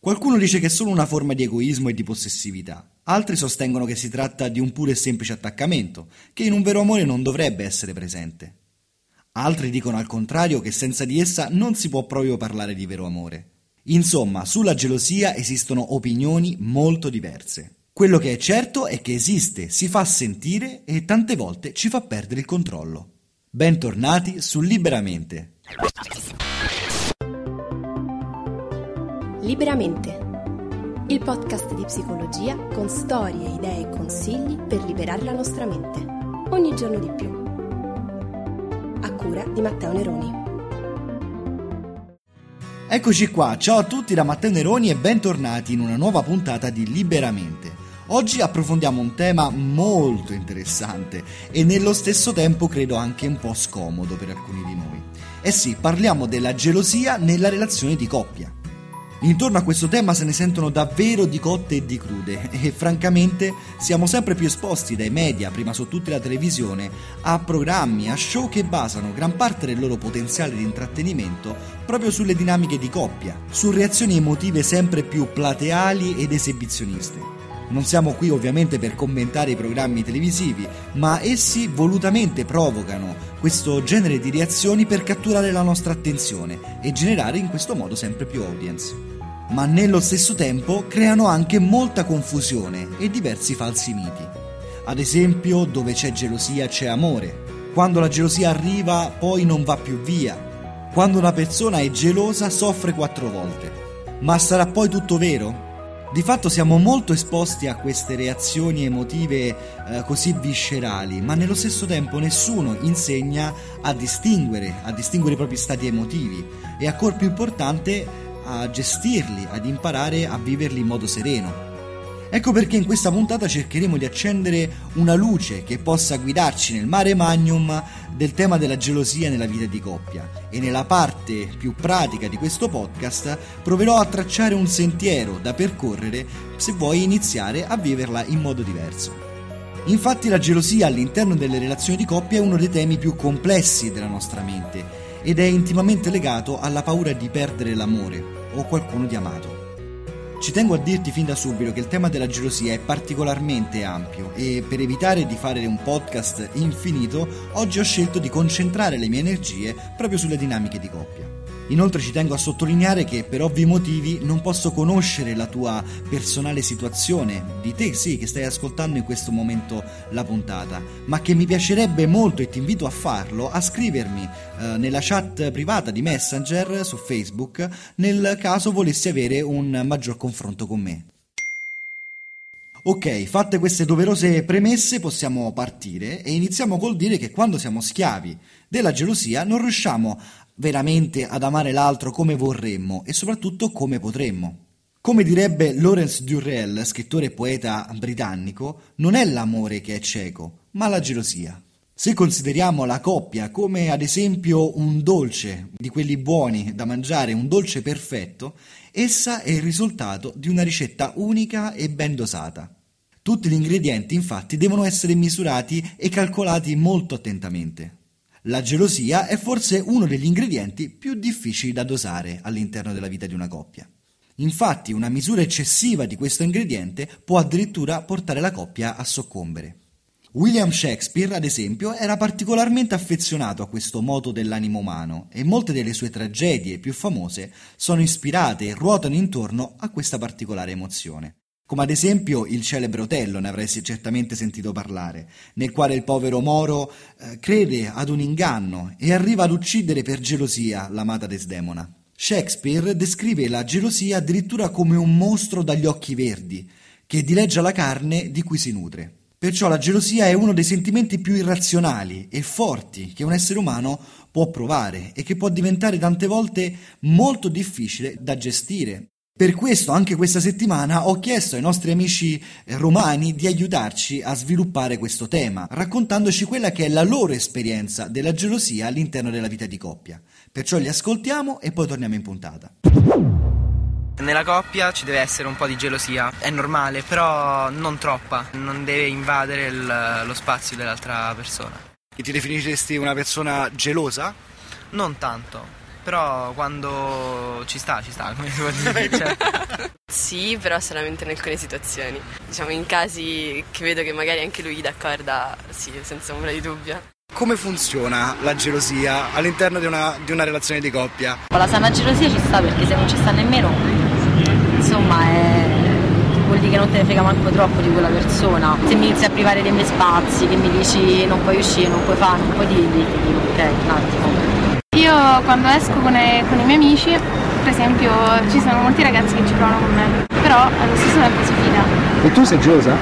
Qualcuno dice che è solo una forma di egoismo e di possessività. Altri sostengono che si tratta di un puro e semplice attaccamento, che in un vero amore non dovrebbe essere presente. Altri dicono al contrario che senza di essa non si può proprio parlare di vero amore. Insomma, sulla gelosia esistono opinioni molto diverse. Quello che è certo è che esiste, si fa sentire e tante volte ci fa perdere il controllo. Bentornati su Liberamente. Liberamente. Il podcast di psicologia con storie, idee e consigli per liberare la nostra mente. Ogni giorno di più. A cura di Matteo Neroni. Eccoci qua, ciao a tutti da Matteo Neroni e bentornati in una nuova puntata di Liberamente. Oggi approfondiamo un tema molto interessante e nello stesso tempo credo anche un po' scomodo per alcuni di noi. Eh sì, parliamo della gelosia nella relazione di coppia. Intorno a questo tema se ne sentono davvero di cotte e di crude e francamente siamo sempre più esposti dai media, prima su tutta la televisione, a programmi, a show che basano gran parte del loro potenziale di intrattenimento proprio sulle dinamiche di coppia, su reazioni emotive sempre più plateali ed esibizioniste. Non siamo qui ovviamente per commentare i programmi televisivi, ma essi volutamente provocano questo genere di reazioni per catturare la nostra attenzione e generare in questo modo sempre più audience. Ma nello stesso tempo creano anche molta confusione e diversi falsi miti. Ad esempio, dove c'è gelosia c'è amore. Quando la gelosia arriva poi non va più via. Quando una persona è gelosa soffre quattro volte. Ma sarà poi tutto vero? Di fatto siamo molto esposti a queste reazioni emotive eh, così viscerali, ma nello stesso tempo nessuno insegna a distinguere, a distinguere i propri stati emotivi e ancora più importante a gestirli, ad imparare a viverli in modo sereno. Ecco perché in questa puntata cercheremo di accendere una luce che possa guidarci nel mare magnum del tema della gelosia nella vita di coppia e nella parte più pratica di questo podcast proverò a tracciare un sentiero da percorrere se vuoi iniziare a viverla in modo diverso. Infatti la gelosia all'interno delle relazioni di coppia è uno dei temi più complessi della nostra mente ed è intimamente legato alla paura di perdere l'amore o qualcuno di amato. Ci tengo a dirti fin da subito che il tema della gelosia è particolarmente ampio e per evitare di fare un podcast infinito, oggi ho scelto di concentrare le mie energie proprio sulle dinamiche di coppia. Inoltre ci tengo a sottolineare che per ovvi motivi non posso conoscere la tua personale situazione, di te sì che stai ascoltando in questo momento la puntata, ma che mi piacerebbe molto e ti invito a farlo, a scrivermi eh, nella chat privata di Messenger su Facebook nel caso volessi avere un maggior confronto con me. Ok, fatte queste doverose premesse possiamo partire e iniziamo col dire che quando siamo schiavi della gelosia non riusciamo veramente ad amare l'altro come vorremmo e soprattutto come potremmo. Come direbbe Lawrence Durrell, scrittore e poeta britannico, non è l'amore che è cieco, ma la gelosia. Se consideriamo la coppia come ad esempio un dolce di quelli buoni da mangiare, un dolce perfetto, essa è il risultato di una ricetta unica e ben dosata. Tutti gli ingredienti infatti devono essere misurati e calcolati molto attentamente. La gelosia è forse uno degli ingredienti più difficili da dosare all'interno della vita di una coppia. Infatti una misura eccessiva di questo ingrediente può addirittura portare la coppia a soccombere. William Shakespeare, ad esempio, era particolarmente affezionato a questo moto dell'animo umano e molte delle sue tragedie più famose sono ispirate e ruotano intorno a questa particolare emozione come ad esempio il celebre Otello, ne avresti certamente sentito parlare, nel quale il povero Moro eh, crede ad un inganno e arriva ad uccidere per gelosia l'amata Desdemona. Shakespeare descrive la gelosia addirittura come un mostro dagli occhi verdi, che dileggia la carne di cui si nutre. Perciò la gelosia è uno dei sentimenti più irrazionali e forti che un essere umano può provare e che può diventare tante volte molto difficile da gestire Per questo anche questa settimana ho chiesto ai nostri amici eh, romani di aiutarci a sviluppare questo tema, raccontandoci quella che è la loro esperienza della gelosia all'interno della vita di coppia. Perciò li ascoltiamo e poi torniamo in puntata. Nella coppia ci deve essere un po' di gelosia, è normale, però non troppa, non deve invadere il, lo spazio dell'altra persona. E ti definiresti una persona gelosa? Non tanto, però quando ci sta, ci sta, come si può dire. Cioè. sì, però solamente in alcune situazioni. Diciamo in casi che vedo che magari anche lui d'accordo, sì, senza ombra di dubbio. Come funziona la gelosia all'interno di una, di una relazione di coppia? La sana gelosia ci sta perché se non ci sta nemmeno, insomma, è vuol dire che non te ne frega manco troppo di quella persona. Se mi inizi a privare dei miei spazi, che mi dici non puoi uscire, non puoi fare, non puoi dirgli, ti dico ok, un attimo io quando esco con, i, con i miei amici, per esempio, ci sono molti ragazzi che ci provano con me, però allo stesso tempo si fida. E tu sei gelosa?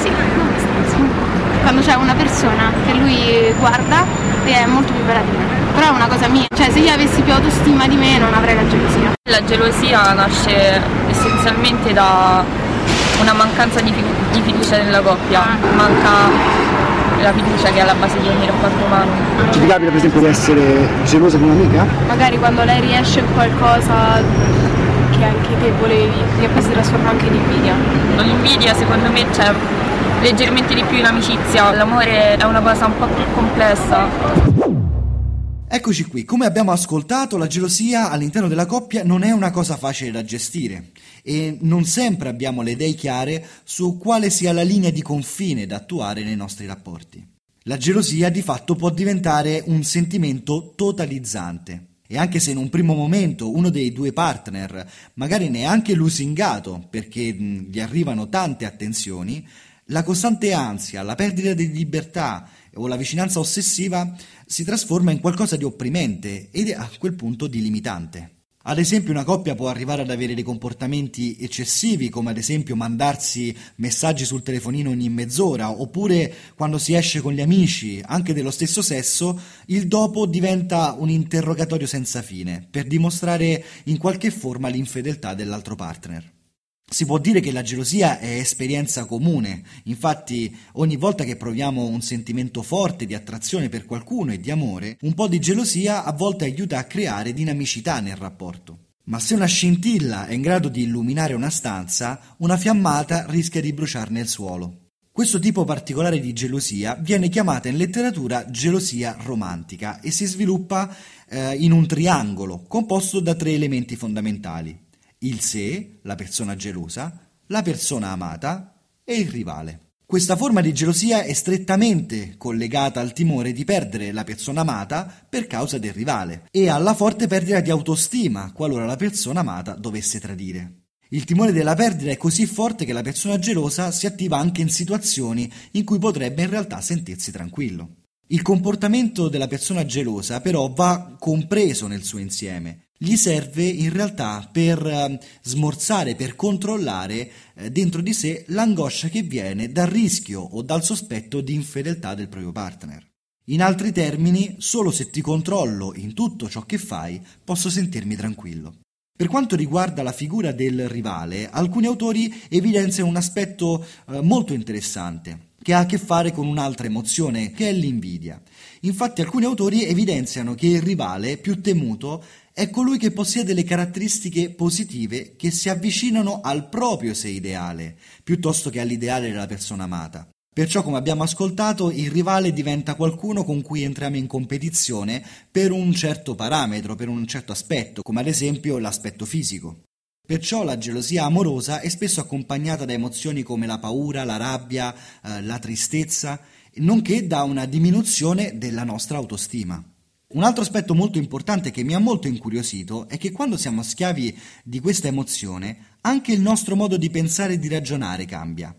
Sì, abbastanza. Quando c'è una persona che lui guarda e è molto più bella di me. Però è una cosa mia, cioè se io avessi più autostima di me non avrei la gelosia. La gelosia nasce essenzialmente da una mancanza di, fiducia nella coppia, manca la fiducia che è alla base di ogni rapporto umano. Ci ti capita per esempio di essere gelosa di un'amica? Magari quando lei riesce in qualcosa che anche te volevi, che poi si trasforma anche in invidia. L'invidia secondo me c'è leggermente di più in amicizia, l'amore è una cosa un po' più complessa. Eccoci qui, come abbiamo ascoltato, la gelosia all'interno della coppia non è una cosa facile da gestire e non sempre abbiamo le idee chiare su quale sia la linea di confine da attuare nei nostri rapporti. La gelosia di fatto può diventare un sentimento totalizzante e anche se in un primo momento uno dei due partner magari neanche lusingato perché gli arrivano tante attenzioni, la costante ansia, la perdita di libertà o la vicinanza ossessiva si trasforma in qualcosa di opprimente ed a quel punto di limitante. Ad esempio una coppia può arrivare ad avere dei comportamenti eccessivi, come ad esempio mandarsi messaggi sul telefonino ogni mezz'ora, oppure quando si esce con gli amici, anche dello stesso sesso, il dopo diventa un interrogatorio senza fine, per dimostrare in qualche forma l'infedeltà dell'altro partner. Si può dire che la gelosia è esperienza comune, infatti ogni volta che proviamo un sentimento forte di attrazione per qualcuno e di amore, un po' di gelosia a volte aiuta a creare dinamicità nel rapporto. Ma se una scintilla è in grado di illuminare una stanza, una fiammata rischia di bruciarne il suolo. Questo tipo particolare di gelosia viene chiamata in letteratura gelosia romantica e si sviluppa eh, in un triangolo composto da tre elementi fondamentali il sé, la persona gelosa, la persona amata e il rivale. Questa forma di gelosia è strettamente collegata al timore di perdere la persona amata per causa del rivale e alla forte perdita di autostima qualora la persona amata dovesse tradire. Il timore della perdita è così forte che la persona gelosa si attiva anche in situazioni in cui potrebbe in realtà sentirsi tranquillo. Il comportamento della persona gelosa però va compreso nel suo insieme gli serve in realtà per eh, smorzare, per controllare eh, dentro di sé l'angoscia che viene dal rischio o dal sospetto di infedeltà del proprio partner. In altri termini, solo se ti controllo in tutto ciò che fai posso sentirmi tranquillo. Per quanto riguarda la figura del rivale, alcuni autori evidenziano un aspetto eh, molto interessante che ha a che fare con un'altra emozione, che è l'invidia. Infatti alcuni autori evidenziano che il rivale più temuto è colui che possiede le caratteristiche positive che si avvicinano al proprio sé ideale, piuttosto che all'ideale della persona amata. Perciò, come abbiamo ascoltato, il rivale diventa qualcuno con cui entriamo in competizione per un certo parametro, per un certo aspetto, come ad esempio l'aspetto fisico. Perciò la gelosia amorosa è spesso accompagnata da emozioni come la paura, la rabbia, eh, la tristezza, nonché da una diminuzione della nostra autostima. Un altro aspetto molto importante che mi ha molto incuriosito è che quando siamo schiavi di questa emozione, anche il nostro modo di pensare e di ragionare cambia.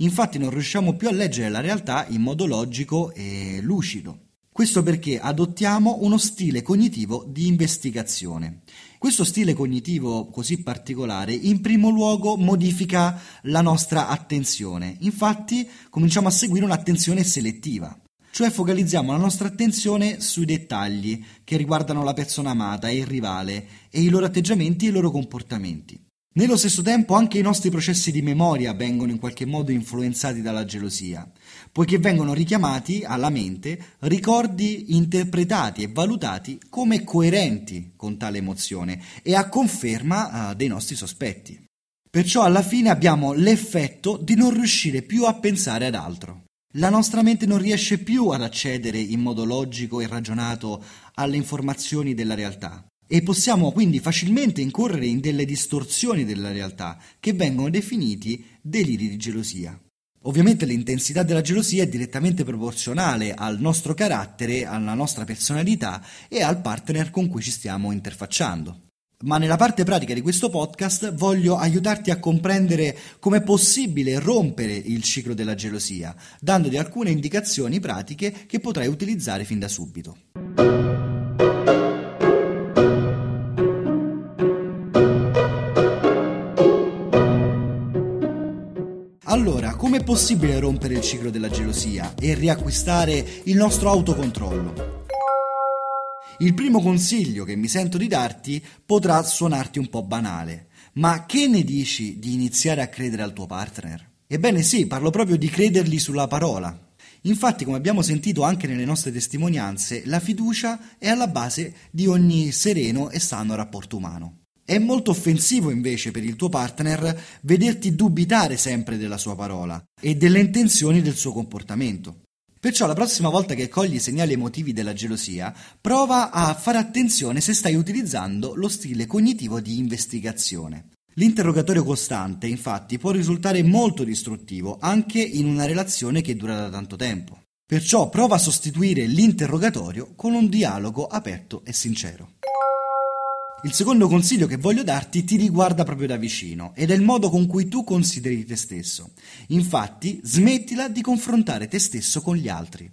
Infatti non riusciamo più a leggere la realtà in modo logico e lucido. Questo perché adottiamo uno stile cognitivo di investigazione. Questo stile cognitivo così particolare in primo luogo modifica la nostra attenzione, infatti cominciamo a seguire un'attenzione selettiva cioè focalizziamo la nostra attenzione sui dettagli che riguardano la persona amata e il rivale e i loro atteggiamenti e i loro comportamenti. Nello stesso tempo anche i nostri processi di memoria vengono in qualche modo influenzati dalla gelosia, poiché vengono richiamati alla mente ricordi interpretati e valutati come coerenti con tale emozione e a conferma uh, dei nostri sospetti. Perciò alla fine abbiamo l'effetto di non riuscire più a pensare ad altro. La nostra mente non riesce più ad accedere in modo logico e ragionato alle informazioni della realtà e possiamo quindi facilmente incorrere in delle distorsioni della realtà che vengono definiti deliri di gelosia. Ovviamente l'intensità della gelosia è direttamente proporzionale al nostro carattere, alla nostra personalità e al partner con cui ci stiamo interfacciando. Ma nella parte pratica di questo podcast voglio aiutarti a comprendere come è possibile rompere il ciclo della gelosia, dandoti alcune indicazioni pratiche che potrai utilizzare fin da subito. Allora, com'è possibile rompere il ciclo della gelosia e riacquistare il nostro autocontrollo? Il primo consiglio che mi sento di darti potrà suonarti un po' banale, ma che ne dici di iniziare a credere al tuo partner? Ebbene sì, parlo proprio di credergli sulla parola. Infatti, come abbiamo sentito anche nelle nostre testimonianze, la fiducia è alla base di ogni sereno e sano rapporto umano. È molto offensivo invece per il tuo partner vederti dubitare sempre della sua parola e delle intenzioni del suo comportamento. Perciò la prossima volta che cogli i segnali emotivi della gelosia, prova a fare attenzione se stai utilizzando lo stile cognitivo di investigazione. L'interrogatorio costante, infatti, può risultare molto distruttivo anche in una relazione che dura da tanto tempo. Perciò prova a sostituire l'interrogatorio con un dialogo aperto e sincero. Il secondo consiglio che voglio darti ti riguarda proprio da vicino ed è il modo con cui tu consideri te stesso. Infatti, smettila di confrontare te stesso con gli altri.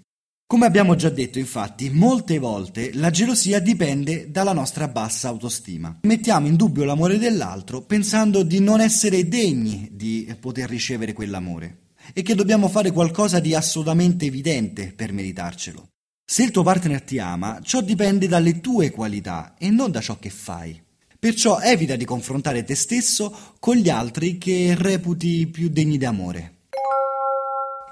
Come abbiamo già detto, infatti, molte volte la gelosia dipende dalla nostra bassa autostima. Mettiamo in dubbio l'amore dell'altro pensando di non essere degni di poter ricevere quell'amore e che dobbiamo fare qualcosa di assolutamente evidente per meritarcelo. Se il tuo partner ti ama, ciò dipende dalle tue qualità e non da ciò che fai. Perciò evita di confrontare te stesso con gli altri che reputi più degni d'amore.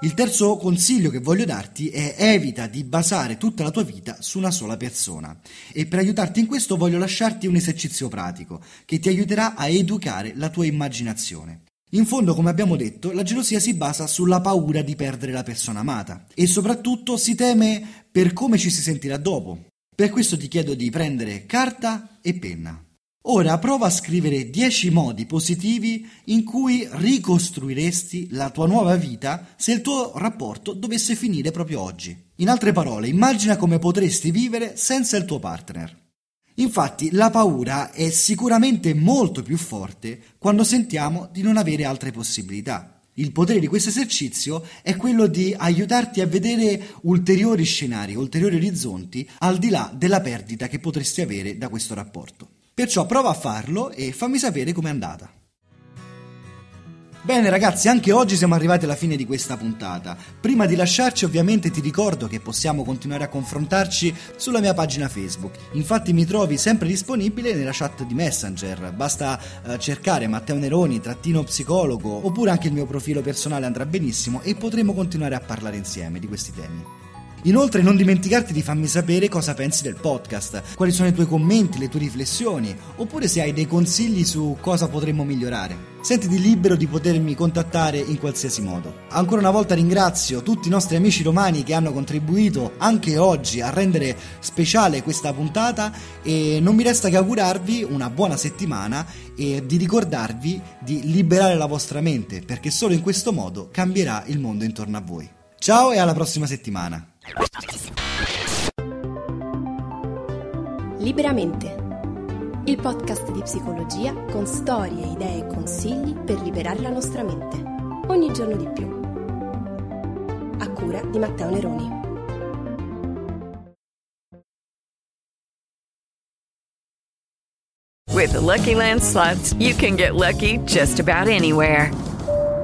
Il terzo consiglio che voglio darti è evita di basare tutta la tua vita su una sola persona e per aiutarti in questo voglio lasciarti un esercizio pratico che ti aiuterà a educare la tua immaginazione. In fondo, come abbiamo detto, la gelosia si basa sulla paura di perdere la persona amata e soprattutto si teme per come ci si sentirà dopo. Per questo ti chiedo di prendere carta e penna. Ora prova a scrivere 10 modi positivi in cui ricostruiresti la tua nuova vita se il tuo rapporto dovesse finire proprio oggi. In altre parole, immagina come potresti vivere senza il tuo partner. Infatti la paura è sicuramente molto più forte quando sentiamo di non avere altre possibilità. Il potere di questo esercizio è quello di aiutarti a vedere ulteriori scenari, ulteriori orizzonti al di là della perdita che potresti avere da questo rapporto. Perciò prova a farlo e fammi sapere com'è andata. Bene ragazzi, anche oggi siamo arrivati alla fine di questa puntata. Prima di lasciarci ovviamente ti ricordo che possiamo continuare a confrontarci sulla mia pagina Facebook. Infatti mi trovi sempre disponibile nella chat di Messenger, basta eh, cercare Matteo Neroni, trattino psicologo, oppure anche il mio profilo personale andrà benissimo e potremo continuare a parlare insieme di questi temi. Inoltre non dimenticarti di farmi sapere cosa pensi del podcast, quali sono i tuoi commenti, le tue riflessioni, oppure se hai dei consigli su cosa potremmo migliorare. Sentiti libero di potermi contattare in qualsiasi modo. Ancora una volta ringrazio tutti i nostri amici romani che hanno contribuito anche oggi a rendere speciale questa puntata e non mi resta che augurarvi una buona settimana e di ricordarvi di liberare la vostra mente perché solo in questo modo cambierà il mondo intorno a voi. Ciao e alla prossima settimana! Liberamente. Il podcast di psicologia con storie, idee e consigli per liberare la nostra mente. Ogni giorno di più. A cura di Matteo Neroni. With the Lucky Land slots, you can get lucky just about anywhere.